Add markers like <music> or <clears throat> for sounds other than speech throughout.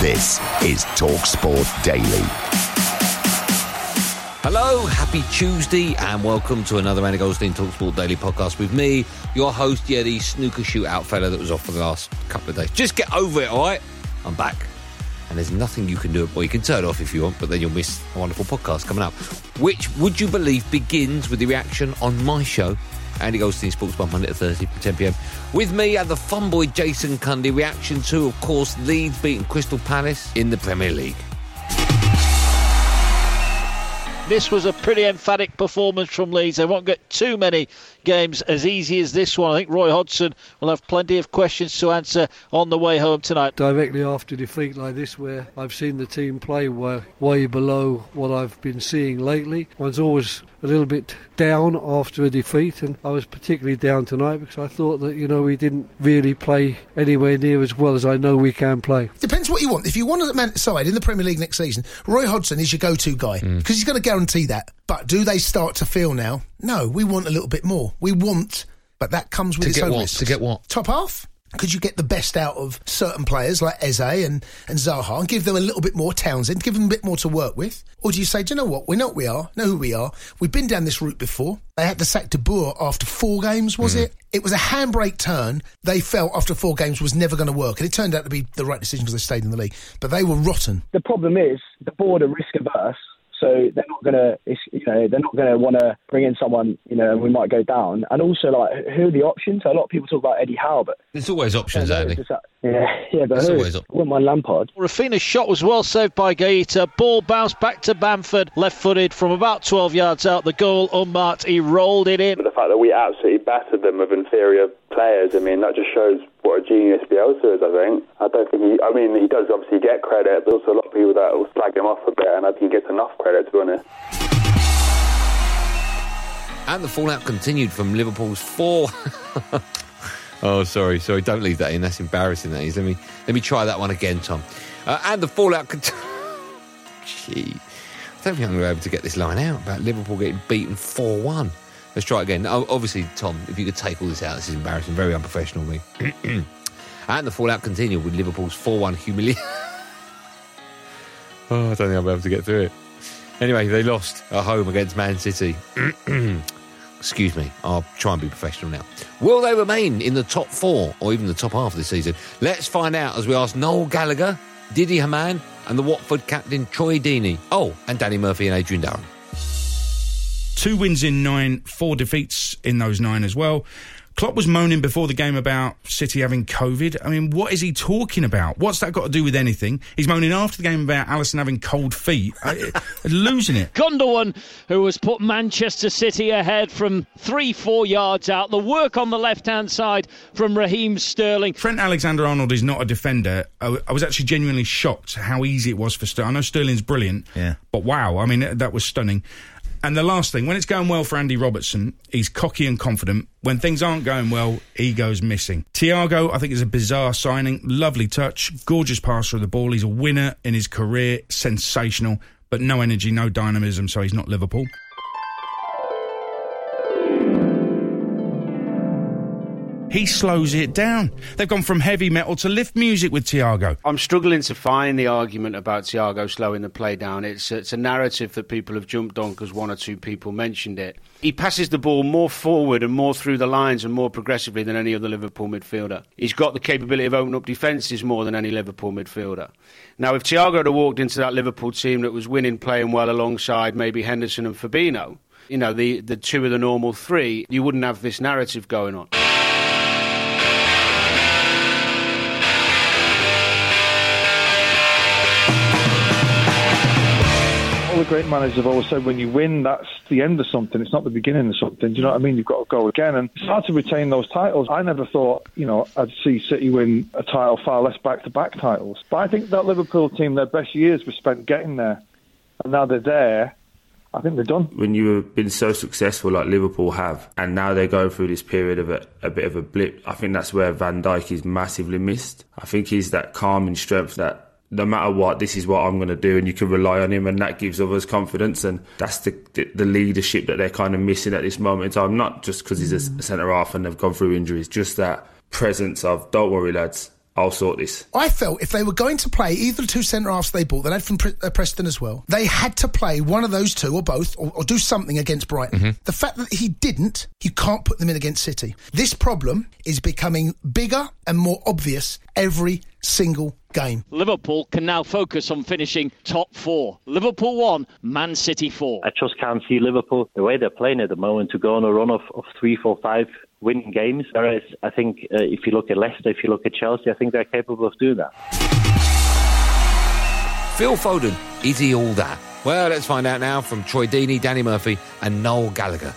This is TalkSport Daily. Hello, happy Tuesday, and welcome to another Andy Goldstein Talksport Daily podcast with me, your host, yeah, the snooker shootout fella that was off for the last couple of days. Just get over it, all right? I'm back. And there's nothing you can do. Well, you can turn it off if you want, but then you'll miss a wonderful podcast coming up, which, would you believe, begins with the reaction on my show, Andy Goldstein Sports Bar, Monday to Thursday from 10 pm. With me and the fun boy Jason Cundy, reaction to, of course, Leeds beating Crystal Palace in the Premier League. This was a pretty emphatic performance from Leeds. They won't get too many games as easy as this one. I think Roy Hodgson will have plenty of questions to answer on the way home tonight. Directly after defeat like this, where I've seen the team play way, way below what I've been seeing lately, one's always a little bit down after a defeat, and I was particularly down tonight because I thought that you know we didn't really play anywhere near as well as I know we can play. Depends what you want. If you want a man side in the Premier League next season, Roy Hodgson is your go-to guy mm. because he's going to guarantee that. But do they start to feel now? No, we want a little bit more. We want, but that comes with To its get own what? risks. To get what? Top half. Could you get the best out of certain players like Eze and, and Zaha and give them a little bit more Townsend, give them a bit more to work with? Or do you say, do you know what? We know what we are, know who we are. We've been down this route before. They had to sack De Boer after four games, was Mm. it? It was a handbrake turn they felt after four games was never going to work. And it turned out to be the right decision because they stayed in the league. But they were rotten. the problem is the board are risk averse, so they're not gonna, it's, you know, they're not gonna want to bring in someone, you know, and we might go down. And also, like, who are the options? So a lot of people talk about Eddie Howe, but There's always options, Andy. Just that- yeah, <laughs> yeah, but There's who? always op- Wouldn't mind Lampard. Raphinha's shot was well saved by Guaita. Ball bounced back to Bamford, left footed from about 12 yards out. The goal unmarked. He rolled it in. But the fact that we absolutely battered them with inferior players, I mean, that just shows what a genius Bielsa is, I think. I don't think he, I mean, he does obviously get credit, but also a lot of people that will slag him off a bit, and I think he gets enough credit, to be honest. And the fallout continued from Liverpool's four. <laughs> oh, sorry, sorry. Don't leave that in. That's embarrassing. That is. Let me let me try that one again, Tom. Uh, and the fallout. Cont- <laughs> Gee, I don't think I'm going to be able to get this line out about Liverpool getting beaten four-one. Let's try it again. Obviously, Tom, if you could take all this out, this is embarrassing. Very unprofessional, of me. <clears throat> and the fallout continued with Liverpool's four-one humiliation. <laughs> oh, I don't think I'll be able to get through it. Anyway, they lost at home against Man City. <clears throat> Excuse me, I'll try and be professional now. Will they remain in the top four or even the top half this season? Let's find out as we ask Noel Gallagher, Didi Hamann, and the Watford captain Troy Deeney. Oh, and Danny Murphy and Adrian Durham. Two wins in nine, four defeats in those nine as well. Klopp was moaning before the game about City having COVID. I mean, what is he talking about? What's that got to do with anything? He's moaning after the game about Alisson having cold feet. I, <laughs> losing it. Gundogan, who has put Manchester City ahead from three, four yards out. The work on the left hand side from Raheem Sterling. Trent Alexander Arnold is not a defender. I was actually genuinely shocked how easy it was for Sterling. I know Sterling's brilliant, Yeah. but wow, I mean, that was stunning. And the last thing, when it's going well for Andy Robertson, he's cocky and confident. When things aren't going well, he goes missing. Thiago, I think, is a bizarre signing. Lovely touch, gorgeous passer of the ball. He's a winner in his career, sensational, but no energy, no dynamism, so he's not Liverpool. He slows it down. They've gone from heavy metal to lift music with Thiago. I'm struggling to find the argument about Thiago slowing the play down. It's, it's a narrative that people have jumped on because one or two people mentioned it. He passes the ball more forward and more through the lines and more progressively than any other Liverpool midfielder. He's got the capability of opening up defences more than any Liverpool midfielder. Now, if Thiago had walked into that Liverpool team that was winning, playing well alongside maybe Henderson and Fabinho, you know, the, the two of the normal three, you wouldn't have this narrative going on. The great managers have always said when you win, that's the end of something. It's not the beginning of something. Do you know what I mean? You've got to go again. And it's hard to retain those titles. I never thought, you know, I'd see City win a title, far less back to back titles. But I think that Liverpool team, their best years were spent getting there. And now they're there. I think they're done. When you've been so successful like Liverpool have, and now they're going through this period of a, a bit of a blip, I think that's where Van Dijk is massively missed. I think he's that calm and strength that no matter what, this is what I'm going to do, and you can rely on him, and that gives others confidence, and that's the the, the leadership that they're kind of missing at this moment in time. Not just because he's a, a centre half and they've gone through injuries, just that presence of "Don't worry, lads, I'll sort this." I felt if they were going to play either the two centre halves they bought, they had from Pre- uh, Preston as well, they had to play one of those two or both or, or do something against Brighton. The fact that he didn't, you can't put them in against City. This problem is becoming bigger and more obvious every single game. Liverpool can now focus on finishing top four. Liverpool 1, Man City 4. I just can't see Liverpool, the way they're playing at the moment, to go on a run of, of three, four, five winning games. Whereas I think uh, if you look at Leicester, if you look at Chelsea, I think they're capable of doing that. Phil Foden, is he all that? Well, let's find out now from Troy Deeney, Danny Murphy, and Noel Gallagher.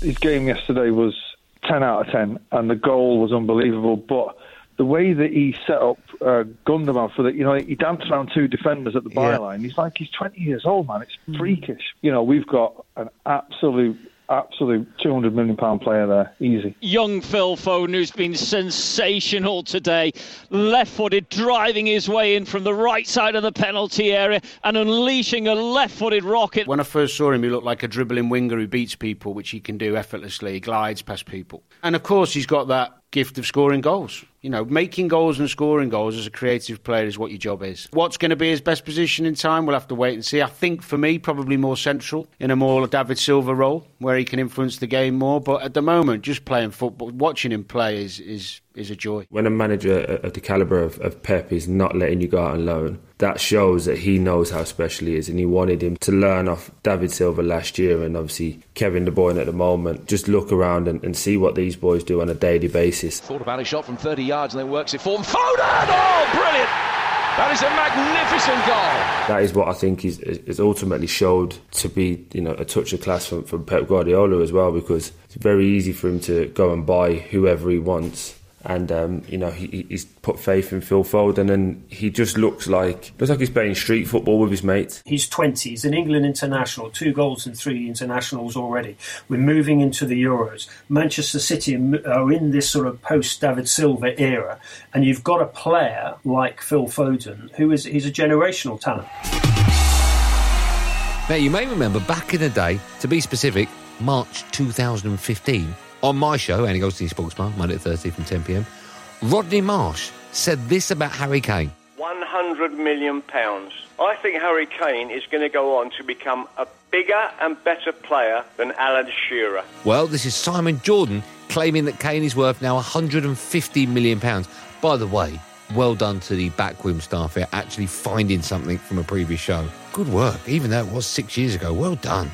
His game yesterday was 10 out of 10, and the goal was unbelievable. But the way that he set up uh, Gundogan for the, you know, he danced around two defenders at the Yeah. byline. He's like, he's 20 years old, man. It's freakish. You know, we've got an absolute, absolute 200 million pound player there, easy. Young Phil Foden, who's been sensational today, left footed, driving his way in from the right side of the penalty area and unleashing a left footed rocket. When I first saw him, he looked like a dribbling winger who beats people, which he can do effortlessly. He glides past people. And of course, he's got that gift of scoring goals. You know, making goals and scoring goals as a creative player is what your job is. What's going to be his best position in time? We'll have to wait and see. I think for me, probably more central in a more David Silva role where he can influence the game more. But at the moment, just playing football, watching him play is, is, is a joy. When a manager of the calibre of, of Pep is not letting you go out on loan, that shows that he knows how special he is, and he wanted him to learn off David Silva last year, and obviously Kevin De Bruyne at the moment. Just look around and, and see what these boys do on a daily basis. Thought about his shot from 30 yards and then works it for him. Foden! Oh, brilliant! That is a magnificent goal. That is what I think is, is ultimately showed to be, you know, a touch of class from, from Pep Guardiola as well, because it's very easy for him to go and buy whoever he wants. And um, you know he, he's put faith in Phil Foden, and he just looks like looks like he's playing street football with his mates. He's 20. He's an England international, two goals and three internationals already. We're moving into the Euros. Manchester City are in this sort of post David Silva era, and you've got a player like Phil Foden, who is he's a generational talent. Now, you may remember back in the day, to be specific, March 2015, on my show, Andy Goldstein Sports Bar, Monday to Thursday from 10 pm, Rodney Marsh said this about Harry Kane. 100 million pounds. I think Harry Kane is going to go on to become a bigger and better player than Alan Shearer. Well, this is Simon Jordan claiming that Kane is worth now 150 million pounds. By the way, well done to the backroom staff here actually finding something from a previous show. Good work, even though it was six years ago. Well done.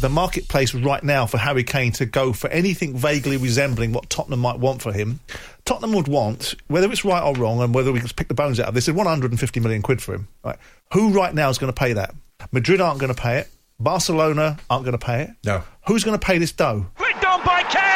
The marketplace right now for Harry Kane to go for anything vaguely resembling what Tottenham might want for him, Tottenham would want, whether it's right or wrong, and whether we can pick the bones out of this, is 150 million quid for him. Right? Who right now is going to pay that? Madrid aren't going to pay it. Barcelona aren't going to pay it. No. Who's going to pay this dough? Quick done by Kane,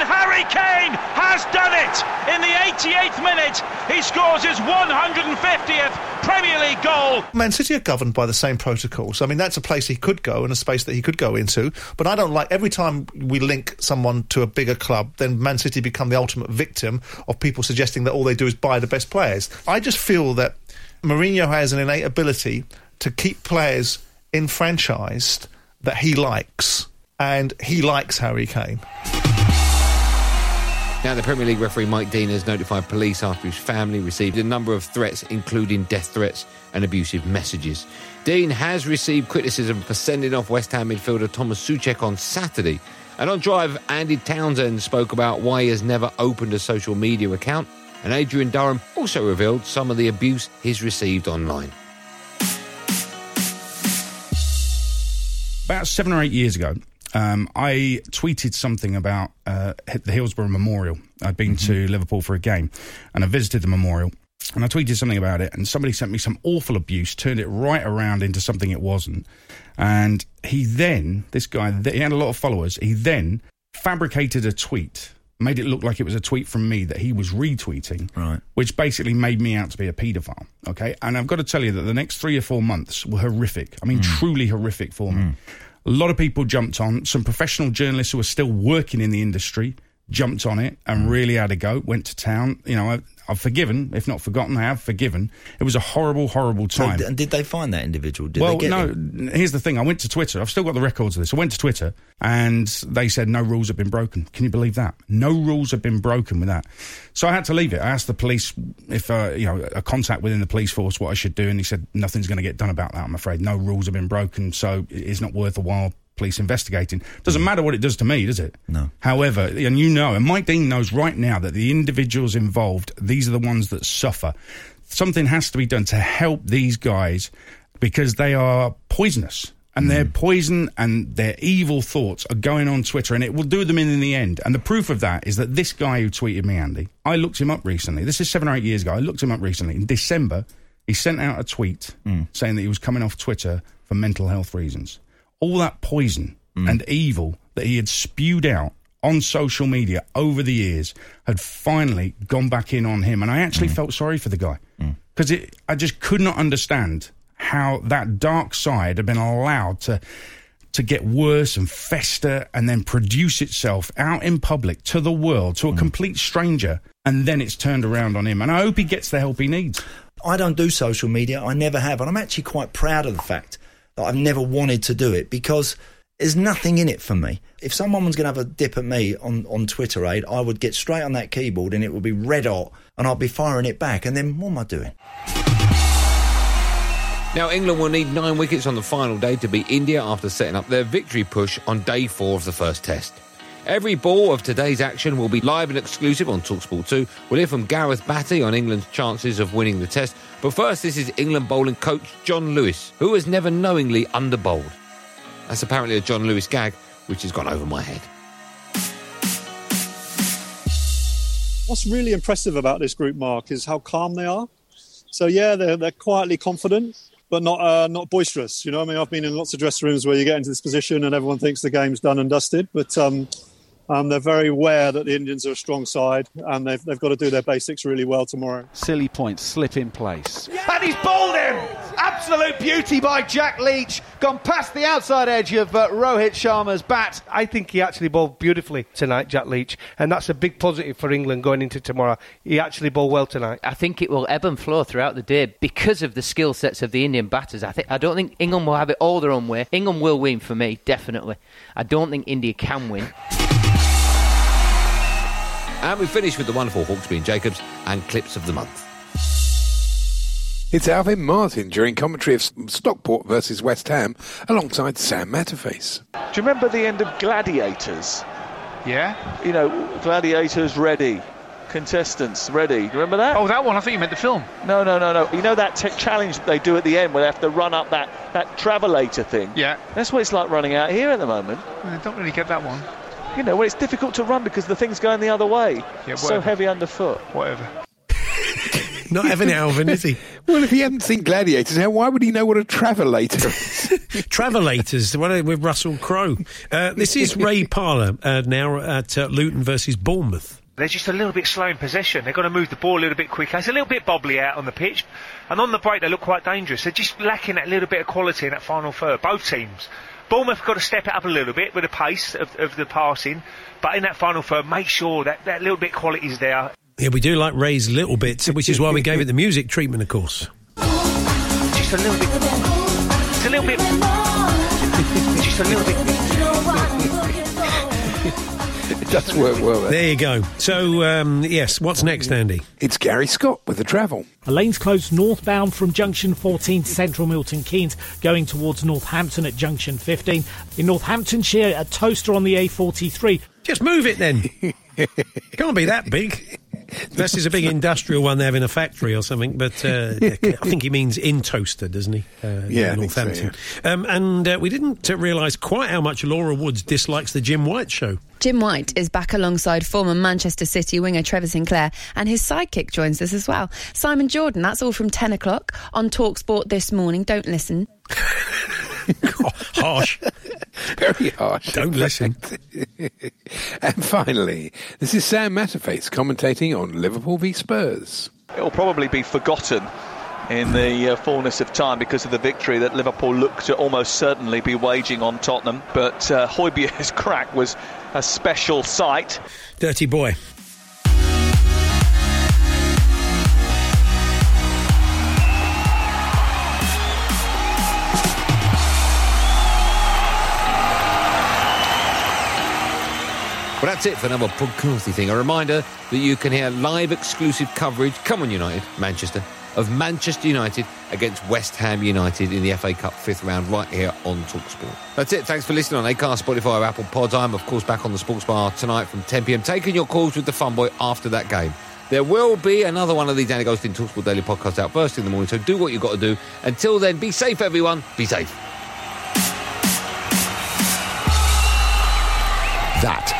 and Harry Kane has done it. In the 88th minute, he scores his 150th Premier League goal. Man City are governed by the same protocols. I mean, that's a place he could go and a space that he could go into. But I don't like every time we link someone to a bigger club, then Man City become the ultimate victim of people suggesting that all they do is buy the best players. I just feel that Mourinho has an innate ability to keep players enfranchised that he likes, and he likes Harry Kane. Now, the Premier League referee Mike Dean has notified police after his family received a number of threats, including death threats and abusive messages. Dean has received criticism for sending off West Ham midfielder Thomas Soucek on Saturday. And on Drive, Andy Townsend spoke about why he has never opened a social media account. And Adrian Durham also revealed some of the abuse he's received online. About seven or eight years ago, um, I tweeted something about uh, the Hillsborough Memorial. I'd been to Liverpool for a game, and I visited the memorial. And I tweeted something about it, and somebody sent me some awful abuse, turned it right around into something it wasn't. And he then, this guy, he had a lot of followers. He then fabricated a tweet, made it look like it was a tweet from me that he was retweeting, Right. which basically made me out to be a paedophile. Okay, and I've got to tell you that the next three or four months were horrific. I mean, truly horrific for me. A lot of people jumped on. Some professional journalists who were still working in the industry jumped on it and mm. really had a go. Went to town. You know, I, I've forgiven, if not forgotten. I have forgiven. It was a horrible, horrible time. and did they find that individual? Did well, they get no. them? Here's the thing. I went to Twitter. I've still got the records of this. I went to Twitter, and they said no rules have been broken. Can you believe that? No rules have been broken with that. So I had to leave it. I asked the police if uh, you know a contact within the police force what I should do, and he said nothing's going to get done about that. I'm afraid no rules have been broken, so it's not worth a while. Police investigating doesn't mm. matter what it does to me, does it? No. However, and you know, and Mike Dean knows right now that the individuals involved, these are the ones that suffer. Something has to be done to help these guys because they are poisonous. And their mm. poison and their evil thoughts are going on Twitter, and it will do them in in the end. And the proof of that is that this guy who tweeted me, Andy, I looked him up recently. This is seven or eight years ago. I looked him up recently. In December, he sent out a tweet mm. saying that he was coming off Twitter for mental health reasons. All that poison mm. and evil that he had spewed out on social media over the years had finally gone back in on him. And I actually mm. felt sorry for the guy mm. because I just could not understand how that dark side had been allowed to to get worse and fester and then produce itself out in public to the world to a complete stranger and then it's turned around on him and I hope he gets the help he needs. I don't do social media. I never have. And I'm actually quite proud of the fact I've never wanted to do it because there's nothing in it for me. If someone was going to have a dip at me on, on Twitter, aid, I would get straight on that keyboard and it would be red hot and I'd be firing it back. And then what am I doing? Now, England will need nine wickets on the final day to beat India after setting up their victory push on day four of the first test. Every ball of today's action will be live and exclusive on Talksport 2. We'll hear from Gareth Batty on England's chances of winning the test. But first, this is England bowling coach John Lewis, who has never knowingly underbowled. That's apparently a John Lewis gag, which has gone over my head. What's really impressive about this group, Mark, is how calm they are. So yeah, they're they're quietly confident, but not uh, not boisterous. You know, I mean, I've been in lots of dressing rooms where you get into this position and everyone thinks the game's done and dusted, but um, um, they're very aware that the Indians are a strong side and they've they've got to do their basics really well tomorrow. Silly point, slip in place. And he's bowled him! Absolute beauty by Jack Leach. Gone past the outside edge of uh, Rohit Sharma's bat. I think he actually bowled beautifully tonight, Jack Leach, and that's a big positive for England going into tomorrow. He actually bowled well tonight. I think it will ebb and flow throughout the day because of the skill sets of the Indian batters. I think I don't think England will have it all their own way. England will win for me, definitely. I don't think India can win. And we finish with the wonderful Hawksbee and Jacobs and clips of the month. It's Alvin Martin during commentary of Stockport versus West Ham alongside Sam Matterface. Do you remember the end of Gladiators? Yeah? You know, Gladiators ready, contestants ready. Do you remember that? Oh, that one. I thought you meant the film. No, no, no, no. You know that tech challenge that they do at the end where they have to run up that, that travelator thing? Yeah. That's what it's like running out here at the moment. I don't really get that one. You know, when it's difficult to run because the thing's going the other way. Yeah, so heavy underfoot. Whatever. <laughs> Not Evan Alvin, is he? Well, if he hadn't seen Gladiators, how, why would he know what a travelator is? <laughs> Travelators, the one with Russell Crowe. Uh, this is Ray Parlour uh, now at uh, Luton versus Bournemouth. They're just a little bit slow in possession. They've got to move the ball a little bit quicker. It's a little bit bobbly out on the pitch. And on the break, they look quite dangerous. They're just lacking that little bit of quality in that final third, both teams. Bournemouth have got to step it up a little bit with the pace of, of the passing. But in that final third, make sure that that little bit of quality is there. Yeah, we do like Ray's little bits, which is why we gave it the music treatment, of course. Just a little bit. It's a little bit. Just a little bit. <laughs> does work well. There. There you go. So, um, yes, what's next, Andy? It's Gary Scott with the travel. A lane's closed northbound from junction 14 to central Milton Keynes, going towards Northampton at junction 15. In Northamptonshire, a toaster on the A43. Just move it then. <laughs> Can't be that big. Unless it's a big industrial one they have in a factory or something. But uh, <laughs> I think he means in toaster, doesn't he? Uh, Yeah, I in think so, Northampton. um, and uh, we didn't uh, realise quite how much Laura Woods dislikes the Jim White show. Jim White is back alongside former Manchester City winger Trevor Sinclair, and his sidekick joins us as well. Simon Jordan, that's all from 10 o'clock on Talksport this morning. Don't listen. <laughs> Harsh. <laughs> Very harsh. Don't listen. <laughs> and finally, this is Sam Matterface commentating on Liverpool v Spurs. It'll probably be forgotten in the uh, fullness of time because of the victory that Liverpool looked to almost certainly be waging on Tottenham. But uh, Højbjerg's <laughs> crack was a special sight. Dirty boy. That's it for another podcasty thing. A reminder that you can hear live exclusive coverage, come on United, Manchester, of Manchester United against West Ham United in the FA Cup fifth round right here on TalkSport. That's it. Thanks for listening on Acast, Spotify, Apple Pods. I'm, of course, back on the Sports Bar tonight from 10pm, taking your calls with the Fun Boy after that game. There will be another one of these Danny Goldstein TalkSport Daily podcasts out first in the morning, so do what you've got to do. Until then, be safe, everyone. Be safe. That